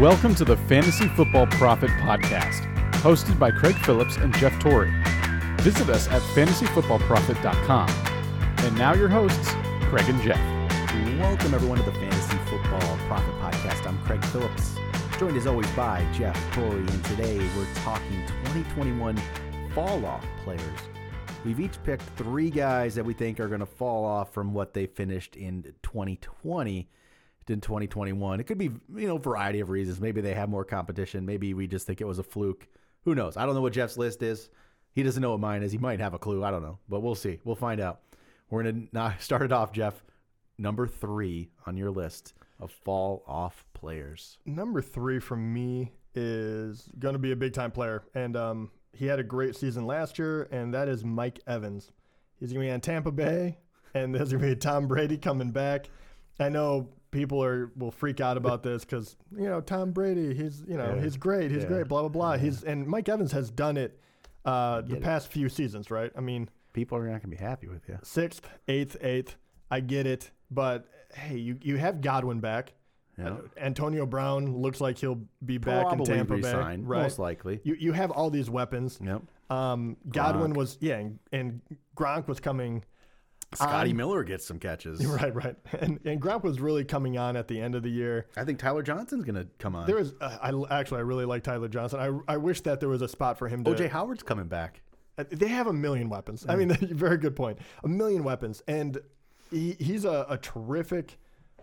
Welcome to the Fantasy Football Prophet Podcast, hosted by Craig Phillips and Jeff Torrey. Visit us at fantasyfootballprophet.com. And now your hosts, Craig and Jeff. Welcome, everyone, to the Fantasy Football Prophet Podcast. I'm Craig Phillips, joined as always by Jeff Torrey, and today we're talking 2021 fall off players. We've each picked three guys that we think are going to fall off from what they finished in 2020 in 2021. It could be, you know, a variety of reasons. Maybe they have more competition. Maybe we just think it was a fluke. Who knows? I don't know what Jeff's list is. He doesn't know what mine is. He might have a clue. I don't know, but we'll see. We'll find out. We're going to start it off, Jeff. Number three on your list of fall off players. Number three from me is going to be a big time player. And um, he had a great season last year, and that is Mike Evans. He's going to be on Tampa Bay, and there's going to be Tom Brady coming back. I know people are will freak out about this because you know Tom Brady, he's you know Yeah. he's great, he's Yeah. great, blah blah blah. Yeah. He's and Mike Evans has done it uh, the it. past few seasons, right? I mean, People are not going to be happy with you. sixth, eighth, eighth. I get it, but hey, you you have Godwin back. Yeah. Antonio Brown looks like he'll be back Probably in Tampa resign, Bay, right? most likely. You you have all these weapons. Yep. Um, Godwin Gronk. was yeah, and, and Gronk was coming. Scotty on- Miller gets some catches. Right, right, and and Gronk was really coming on at the end of the year. I think Tyler Johnson's going to come on. There was uh, I actually I really like Tyler Johnson. I I wish that there was a spot for him to. OJ Howard's coming back. Uh, They have a million weapons. I mean, very good point. A million weapons, and he, he's a, a terrific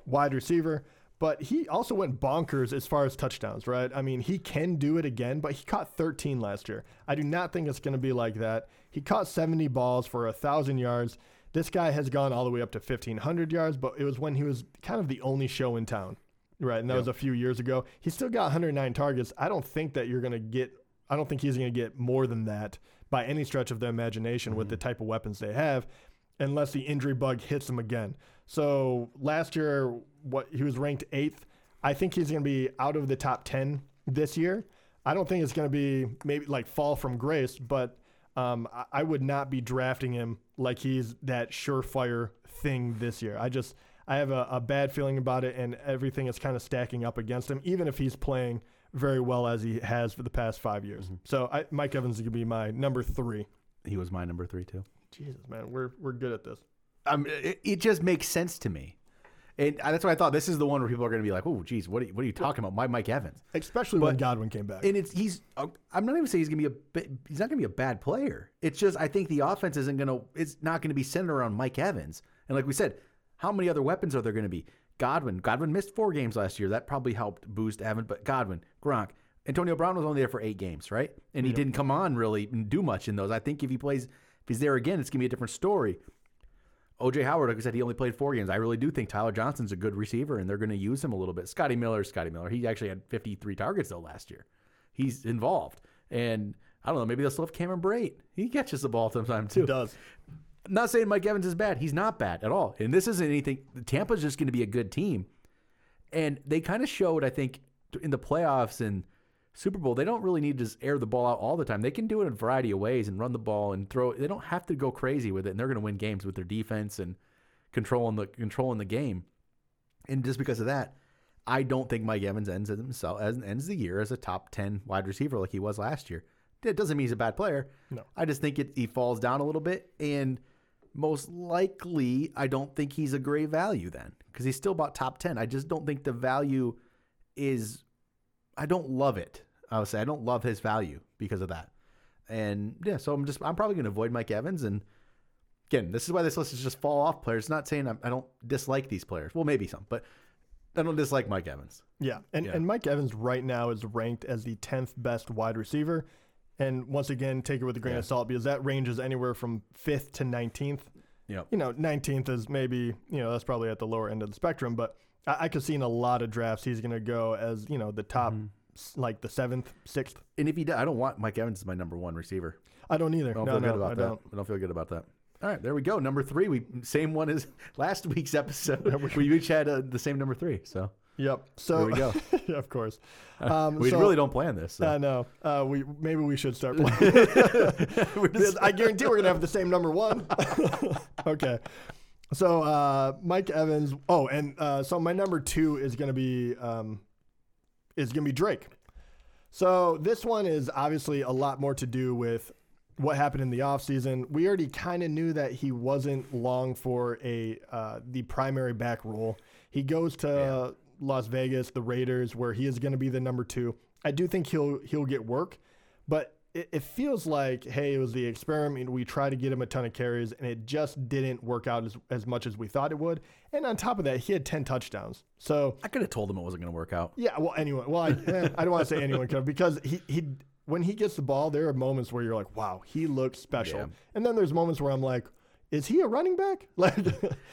wide receiver. But he also went bonkers as far as touchdowns, right? I mean, he can do it again, but he caught 13 last year. I do not think it's going to be like that. He caught 70 balls for a thousand yards. This guy has gone all the way up to 1,500 yards, but it was when he was kind of the only show in town, right? And that was a few years ago. He still got 109 targets. I don't think that you're going to get. I don't think he's going to get more than that by any stretch of the imagination with the type of weapons they have, unless the injury bug hits him again. So last year, what he was ranked eighth. I think he's going to be out of the top 10 this year. I don't think it's going to be maybe like fall from grace, but um, I, I would not be drafting him like he's that surefire thing this year. I just I have a, a bad feeling about it, and everything is kind of stacking up against him, even if he's playing very well as he has for the past five years. So I, Mike Evans is going to be my number three. He was my number three too. Jesus, man, we're we're good at this. Um, it, it just makes sense to me, and that's why I thought this is the one where people are going to be like, "Oh, geez, what are you, what are you talking about?" My Mike Evans, Especially when Godwin came back. and it's he's. uh, I'm not even saying he's going to be a he's not going to be a bad player. It's just I think the offense isn't going to. It's not going to be centered around Mike Evans. And like we said, how many other weapons are there going to be? Godwin. Godwin missed four games last year. That probably helped boost Evan. But Godwin, Gronk, Antonio Brown was only there for eight games, right? And he didn't come on really and do much in those. I think if he plays, if he's there again, it's going to be a different story. OJ Howard, like I said, he only played four games. I really do think Tyler Johnson's a good receiver, and they're going to use him a little bit. Scotty Miller, Scotty Miller. He actually had 53 targets though last year. He's involved, and I don't know. Maybe they'll still have Cameron Brate. He catches the ball sometimes too. he does. I'm not saying Mike Evans is bad. He's not bad at all. And this isn't anything. Tampa's just going to be a good team, and they kind of showed, I think, in the playoffs and Super Bowl, they don't really need to just air the ball out all the time. They can do it in a variety of ways and run the ball and throw. They don't have to go crazy with it, and they're going to win games with their defense and controlling the controlling the game. And just because of that, I don't think Mike Evans ends himself as ends the year as a top ten wide receiver like he was last year. That doesn't mean he's a bad player. No. I just think it, he falls down a little bit, and most likely, I don't think he's a great value then because he's still about top ten. I just don't think the value is. I don't love it. I would say I don't love his value because of that. And yeah, so I'm just I'm probably going to avoid Mike Evans. And again, this is why this list is just fall off players. Not saying I'm, I don't dislike these players. Well, maybe some, but I don't dislike Mike Evans. Yeah. And, Yeah. and Mike Evans right now is ranked as the 10th best wide receiver. And once again, take it with a grain Yeah. of salt because that ranges anywhere from 5th to 19th. Yep. You know, 19th is maybe, you know, that's probably at the lower end of the spectrum. But I, I could see in a lot of drafts he's going to go as, you know, the top, Mm-hmm. Like the 7th, 6th. And if he, does, I don't want Mike Evans as my number one receiver. I don't either. I don't no, feel no, good about I that. don't. I don't feel good about that. All right, there we go. Number three, we same one as last week's episode. we each had uh, the same number three. So Yep. So There we go. yeah, of course. Um, we so- really don't plan this. so. I know. Uh, we maybe we should start playing. I guarantee we're gonna have the same number one. okay. So uh, Mike Evans. Oh, and uh, so my number two is gonna be um, is going to be Drake. So this one is obviously a lot more to do with what happened in the offseason. We already kind of knew that he wasn't long for a uh, the primary back role. He goes to Las Vegas, the Raiders, where he is going to be the number two. I do think he'll he'll get work, but it, it feels like hey, it was the experiment. We tried to get him a ton of carries, and it just didn't work out as, as much as we thought it would. And on top of that, he had ten touchdowns. So I could have told him it wasn't going to work out. yeah, well, anyone. Well, I, eh, I don't want to say anyone could have because he he when he gets the ball, there are moments where you're like, wow, he looks special, Yeah. and then there's moments where I'm like, is he a running back? Like,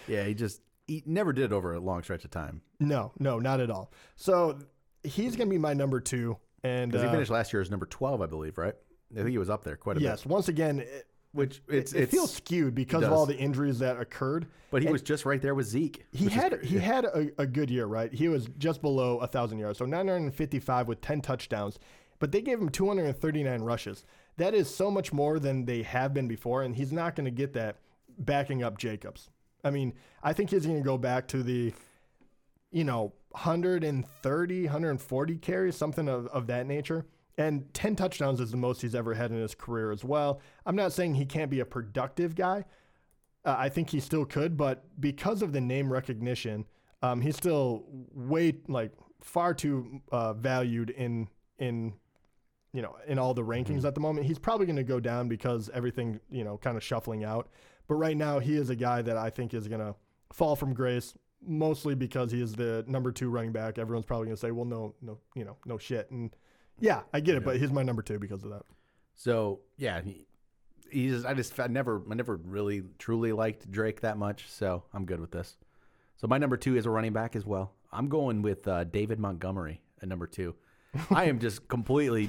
Yeah, he just he never did it over a long stretch of time no, no, not at all. So he's gonna be my number two, and because uh, he finished last year as number twelve, I believe. Right? I think he was up there quite a bit. yes, once again, it, Which it's it it's feels skewed because of all the injuries that occurred. but he was just right there with Zeke. He is had he had a, a good year, right? He was just below a thousand yards, so 955 with 10 touchdowns. But they gave him 239 rushes. That is so much more than they have been before, and he's not going to get that backing up Jacobs. I mean, I think he's going to go back to the, you know, 130, 140 carries, something of, of that nature. And 10 touchdowns is the most he's ever had in his career as well. I'm not saying he can't be a productive guy, uh, I think he still could, but because of the name recognition, um, he's still way like far too uh, valued in in you know in all the rankings at the moment. He's probably going to go down because everything you know kind of shuffling out. But right now, he is a guy that I think is going to fall from grace, mostly because he is the number two running back. Everyone's probably going to say, "Well, no, no, you know, no shit." And yeah, I get it, but he's my number two because of that. So yeah, he, he just I just I never I never really truly liked Drake that much, so I'm good with this. So my number two is a running back as well. I'm going with uh, David Montgomery at number two. I am just completely.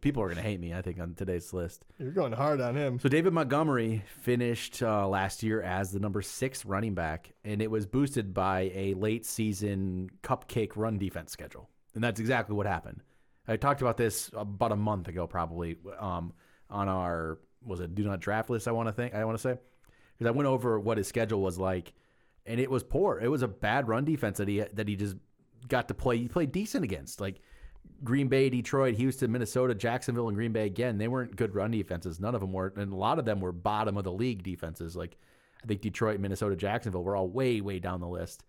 people are gonna hate me. I think on today's list. You're going hard on him. So David Montgomery finished uh, last year as the number six running back, and it was boosted by a late season cupcake run defense schedule, and that's exactly what happened. I talked about this about a month ago, probably um, on our was it do not draft list. I want to think I want to say because I went over what his schedule was like, and it was poor. It was a bad run defense that he that he just got to play. He played decent against like Green Bay, Detroit, Houston, Minnesota, Jacksonville, and Green Bay again. They weren't good run defenses. None of them were, and a lot of them were bottom of the league defenses. Like I think Detroit, Minnesota, Jacksonville were all way way down the list.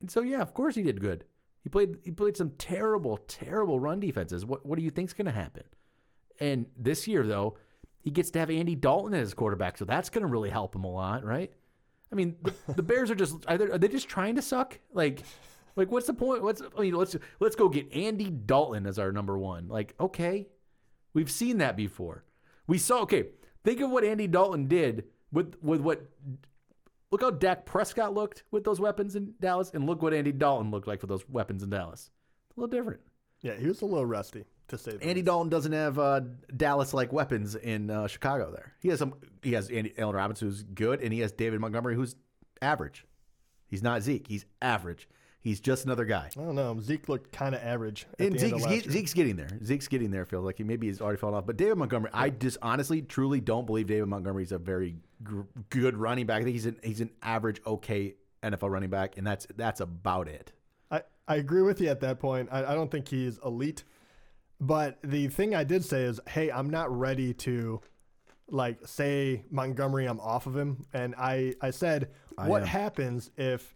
And so yeah, of course he did good. He played he played some terrible terrible run defenses. What what do you think's going to happen? And this year though, he gets to have Andy Dalton as his quarterback, so that's going to really help him a lot, right? I mean, the, the Bears are just are they, are they just trying to suck? Like, like what's the point? What's I mean, let's let's go get Andy Dalton as our number one. Like, okay, we've seen that before. We saw. Okay, think of what Andy Dalton did with with what. Look how Dak Prescott looked with those weapons in Dallas, and look what Andy Dalton looked like with those weapons in Dallas. A little different. Yeah, he was a little rusty to say. The Andy least. Dalton doesn't have uh, Dallas-like weapons in uh, Chicago. There, he has some. He has Andy Allen Robinson, who's good, and he has David Montgomery, who's average. He's not Zeke. He's average. He's just another guy. I don't know. Zeke looked kind of average. And Zeke- Zeke's getting there. Zeke's getting there. Feels like he maybe he's already fallen off. But David Montgomery, I just honestly, truly don't believe David Montgomery's a very gr- good running back. I think he's an he's an average, okay NFL running back, and that's that's about it. I, I agree with you at that point. I, I don't think he's elite. But the thing I did say is, hey, I'm not ready to like say Montgomery, I'm off of him. And I, I said, what am. happens if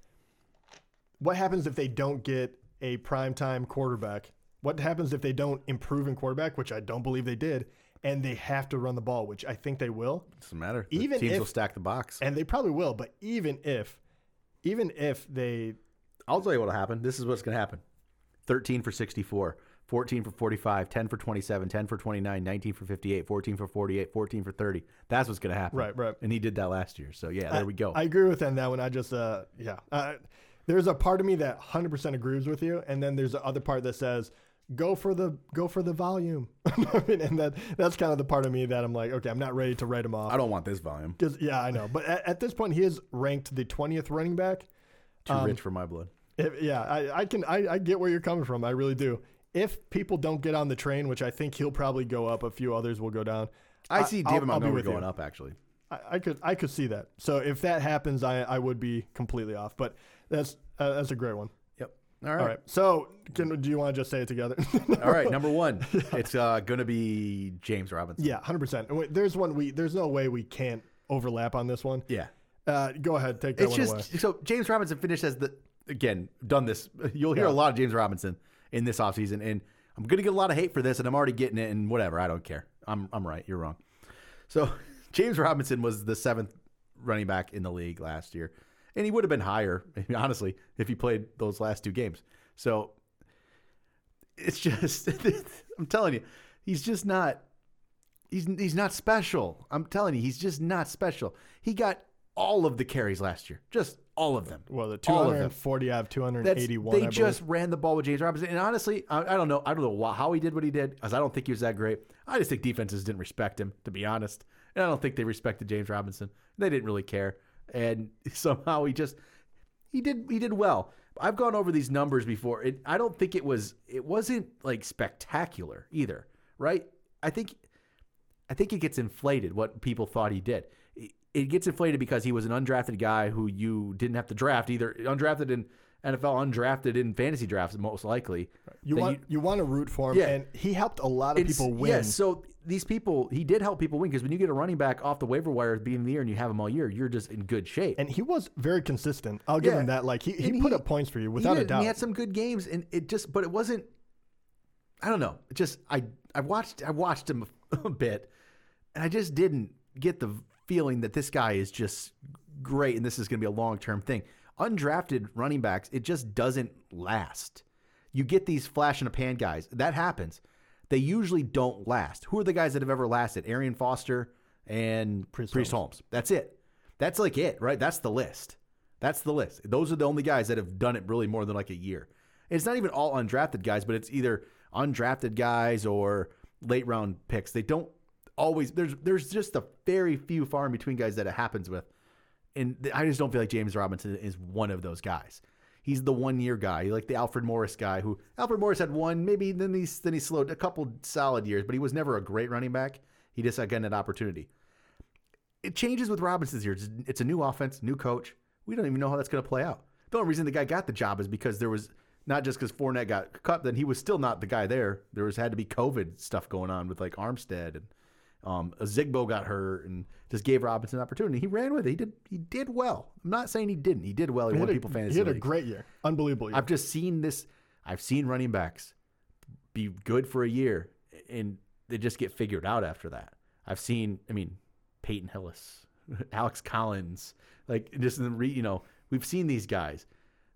what happens if they don't get a primetime quarterback? What happens if they don't improve in quarterback, which I don't believe they did, and they have to run the ball, which I think they will. Doesn't matter. The Even teams if- will stack the box. And they probably will, but even if even if they I'll tell you what'll happen. This is what's going to happen 13 for 64, 14 for 45, 10 for 27, 10 for 29, 19 for 58, 14 for 48, 14 for 30. That's what's going to happen. Right, right. And he did that last year. So, yeah, there we go. I agree with on that one. I just, uh, yeah. Uh, there's a part of me that 100% agrees with you, and then there's the other part that says, "Go for the go for the volume." I mean, and that that's kind of the part of me that I'm like, okay, I'm not ready to write him off. I don't want this volume. Yeah, I know, but at, at this point, he is ranked the 20th running back. Too Um, rich for my blood. If, yeah, I, I can I, I get where you're coming from. I really do. If people don't get on the train, which I think he'll probably go up, a few others will go down. I see I'll- David Montgomery with you. going up, actually. I, I could I could see that. So if that happens, I, I would be completely off. But that's uh, that's a great one. Yep. All All right. right. So, can, do you want to just say it together? All right. Number one, it's uh, going to be James Robinson. yeah, hundred percent. There's one we. There's no way we can't overlap on this one. Yeah. Uh, go ahead, take that It's one just away. so James Robinson finished as the again done this. You'll hear Yeah. a lot of James Robinson in this offseason, and I'm gonna get a lot of hate for this, and I'm already getting it, and whatever. I don't care. I'm I'm right. You're wrong. So James Robinson was the seventh running back in the league last year, and he would have been higher, honestly, if he played those last two games. So it's just I'm telling you, he's just not he's he's not special. I'm telling you, he's just not special. He got all of the carries last year, just all of them. Well, the all of them. 240 out of That's 281. they I just ran the ball with James Robinson, and honestly, I, I don't know, I don't know how he did what he did, because I don't think he was that great. I just think defenses didn't respect him, to be honest, and I don't think they respected James Robinson. They didn't really care, and somehow he just he did he did well. I've gone over these numbers before. It, I don't think it was it wasn't like spectacular either, right? I think I think it gets inflated what people thought he did. It, it gets inflated because he was an undrafted guy who you didn't have to draft either undrafted in NFL, undrafted in fantasy drafts most likely. You want you, want to root for him, Yeah. and he helped a lot of It's- people win. Yes, so these people, he did help people win because when you get a running back off the waiver wire at the beginning of the year and you have him all year, you're just in good shape. and he was very consistent. I'll give Yeah. him that. Like he, he And put he- up points for you without did, a doubt. He had some good games, and it just, but it wasn't. I don't know. It just I I watched I watched him a bit, and I just didn't get the feeling that this guy is just great, and this is going to be a long term thing. Undrafted running backs, it just doesn't last. You get these flash in a pan guys. That happens. They usually don't last. Who are the guys that have ever lasted? Arian Foster and Priest Priest, Holmes. That's it. That's like it, right? That's the list. That's the list. Those are the only guys that have done it really more than like a year. It's not even all undrafted guys, but it's either undrafted guys or late round picks. They don't always. There's there's just a very few far in between guys that it happens with, and I just don't feel like James Robinson is one of those guys. He's the one year guy, like the Alfred Morris guy. Who Alfred Morris had one, maybe then he's then he slowed a couple solid years, but he was never a great running back. He just got an opportunity it changes with Robinson's year. It's, it's a new offense, new coach. We don't even know how that's going to play out. The only reason the guy got the job is because there was not just because Fournette got cut, then he was still not the guy there. There was had to be COVID stuff going on with like Armstead and um, Zigbo got hurt and just gave Robinson an opportunity. He ran with it. He did. He did well. I'm not saying he didn't. He did well. He, he won had, people a, fantasy. he had a great year, unbelievable year. I've just seen this. I've seen running backs be good for a year and they just get figured out after that. I've seen, I mean, Peyton Hillis, Alex Collins, like just in the re, you know, we've seen these guys.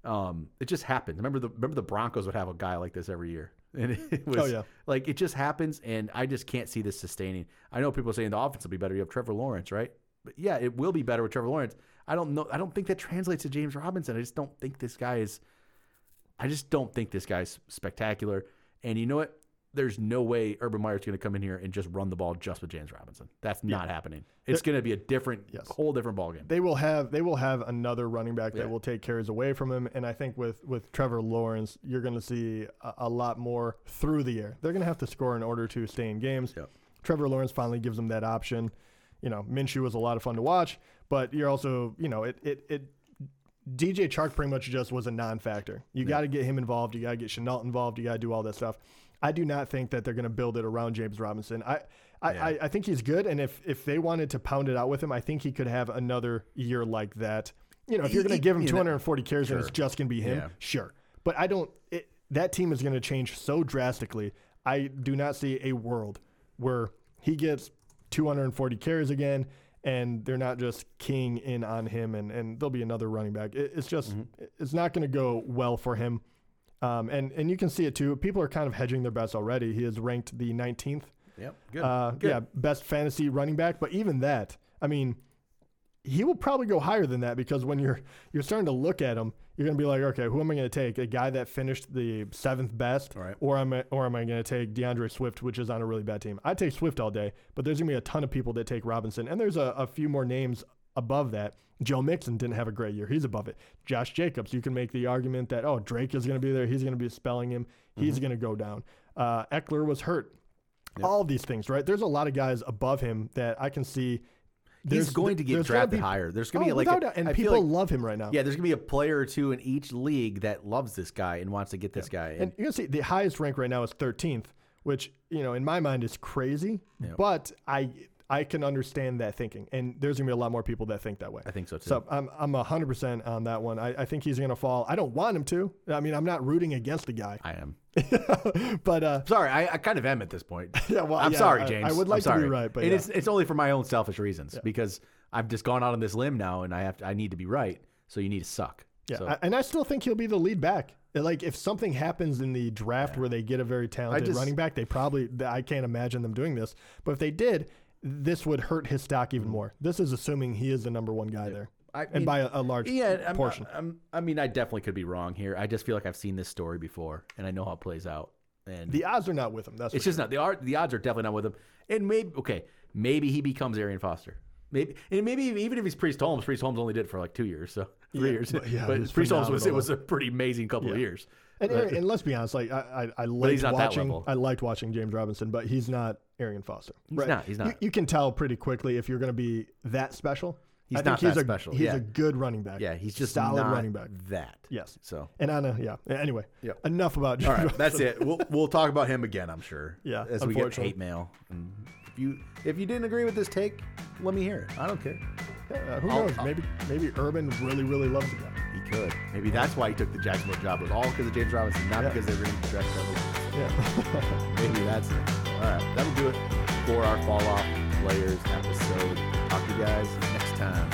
Um, it just happens. Remember the remember the Broncos would have a guy like this every year, and it oh, was Oh, yeah. like it just happens. And I just can't see this sustaining. I know people are saying the offense will be better. You have Trevor Lawrence, right? But yeah, it will be better with Trevor Lawrence. I don't know. I don't think that translates to James Robinson. I just don't think this guy is. I just don't think this guy's spectacular. And you know what? There's no way Urban Meyer's going to come in here and just run the ball just with James Robinson. That's not happening. It's going to be a different, Yes. whole different ballgame. they will have they will have another running back Yeah. that will take carries away from him, and I think with with Trevor Lawrence, you're going to see a, a lot more through the air. They're going to have to score in order to stay in games. Yep. Trevor Lawrence finally gives them that option. You know, Minshew was a lot of fun to watch, but you're also you know it it it. DJ Chark pretty much just was a non-factor. You got to get him involved. You got to get Shenault involved. You got to do all that stuff. I do not think that they're going to build it around James Robinson. I, I, Yeah. I, I think he's good, and if if they wanted to pound it out with him, I think he could have another year like that. You know, if you're going to give him 240 carries and it's just going to be him, Yeah. sure. But I don't. It, that team is going to change so drastically. I do not see a world where he gets 240 carries again, and they're not just keying in on him, and, and there'll be another running back. It, it's just, Mm-hmm. it's not going to go well for him. Um, and, and you can see it too. People are kind of hedging their bets already. He is ranked the 19th Yep. Good. uh, Good. yeah, best fantasy running back. But even that, I mean, he will probably go higher than that because when you're you're starting to look at him, you're gonna be like, okay, who am I gonna take? A guy that finished the seventh best, All right. or am I or am I gonna take D'Andre Swift, which is on a really bad team? I take Swift all day, but there's gonna be a ton of people that take Robinson, and there's a, a few more names above that. Joe Mixon didn't have a great year. He's above it. Josh Jacobs, you can make the argument that oh Drake is going to be there. He's going to be spelling him. He's going to go down. Uh, Ekeler was hurt. All of these things, right? There's a lot of guys above him that I can see he's going to get there's drafted be- higher. There's going Oh, to be like, a, and I people like- love him right now. yeah, there's going to be a player or two in each league that loves this guy and wants to get this guy. And you're gonna see the highest rank right now is 13th, which you know in my mind is crazy. But I I can understand that thinking, and there's gonna be a lot more people that think that way. I think so too. So I'm I'm hundred percent on that one. I, I think he's gonna fall. I don't want him to. I mean, I'm not rooting against the guy, I am. but uh, Sorry, I, I kind of am at this point. Yeah, well, I'm yeah, sorry, James. I would I'm like to be right, but yeah. it's it's only for my own selfish reasons because I've just gone out on this limb now, and I have to, I need to be right. So you need to suck. yeah, So, I- and I still think he'll be the lead back. Like if something happens in the draft where they get a very talented just- running back, they probably I can't imagine them doing this. But if they did, this would hurt his stock even mm-hmm. more. This is assuming he is the number one guy there, I and mean, by a, a large yeah, I'm, portion. I'm, I mean, I definitely could be wrong here. I just feel like I've seen this story before, and I know how it plays out. And The odds are not with him. That's it's just not the art. The odds are definitely not with him. And maybe okay, maybe he becomes Arian Foster. Maybe and maybe even if he's Priest Holmes, Priest Holmes only did it for like two years, so three Yeah, years. but- yeah, but Priest Holmes was it was a pretty amazing couple of years. And, Aaron- and let's be honest, like I, I, I liked he's not that watching. I liked watching James Robinson, but he's not Arian Foster. He's not, he's not. You, you can tell pretty quickly if you're going to be that special. He's I think not he's that a, special, He's yeah. a good running back. Yeah, he's just solid running back. That Yes. So And on a yeah. Anyway, Yep. enough about. all James right, that's it. We'll we'll talk about him again, I'm sure. Yeah, as we get hate mail. And if you if you didn't agree with this take, let me hear it. I don't care. Uh, who I'll- knows? I'll- maybe maybe Urban really really loves the guy. He could. Maybe that's why he took the Jacksonville job. It was all because of James Robinson, not Yeah. because they were going to draft Trevor. Yeah. Maybe that's it. All right, that'll do it for our fall off players episode. Talk to you guys next time.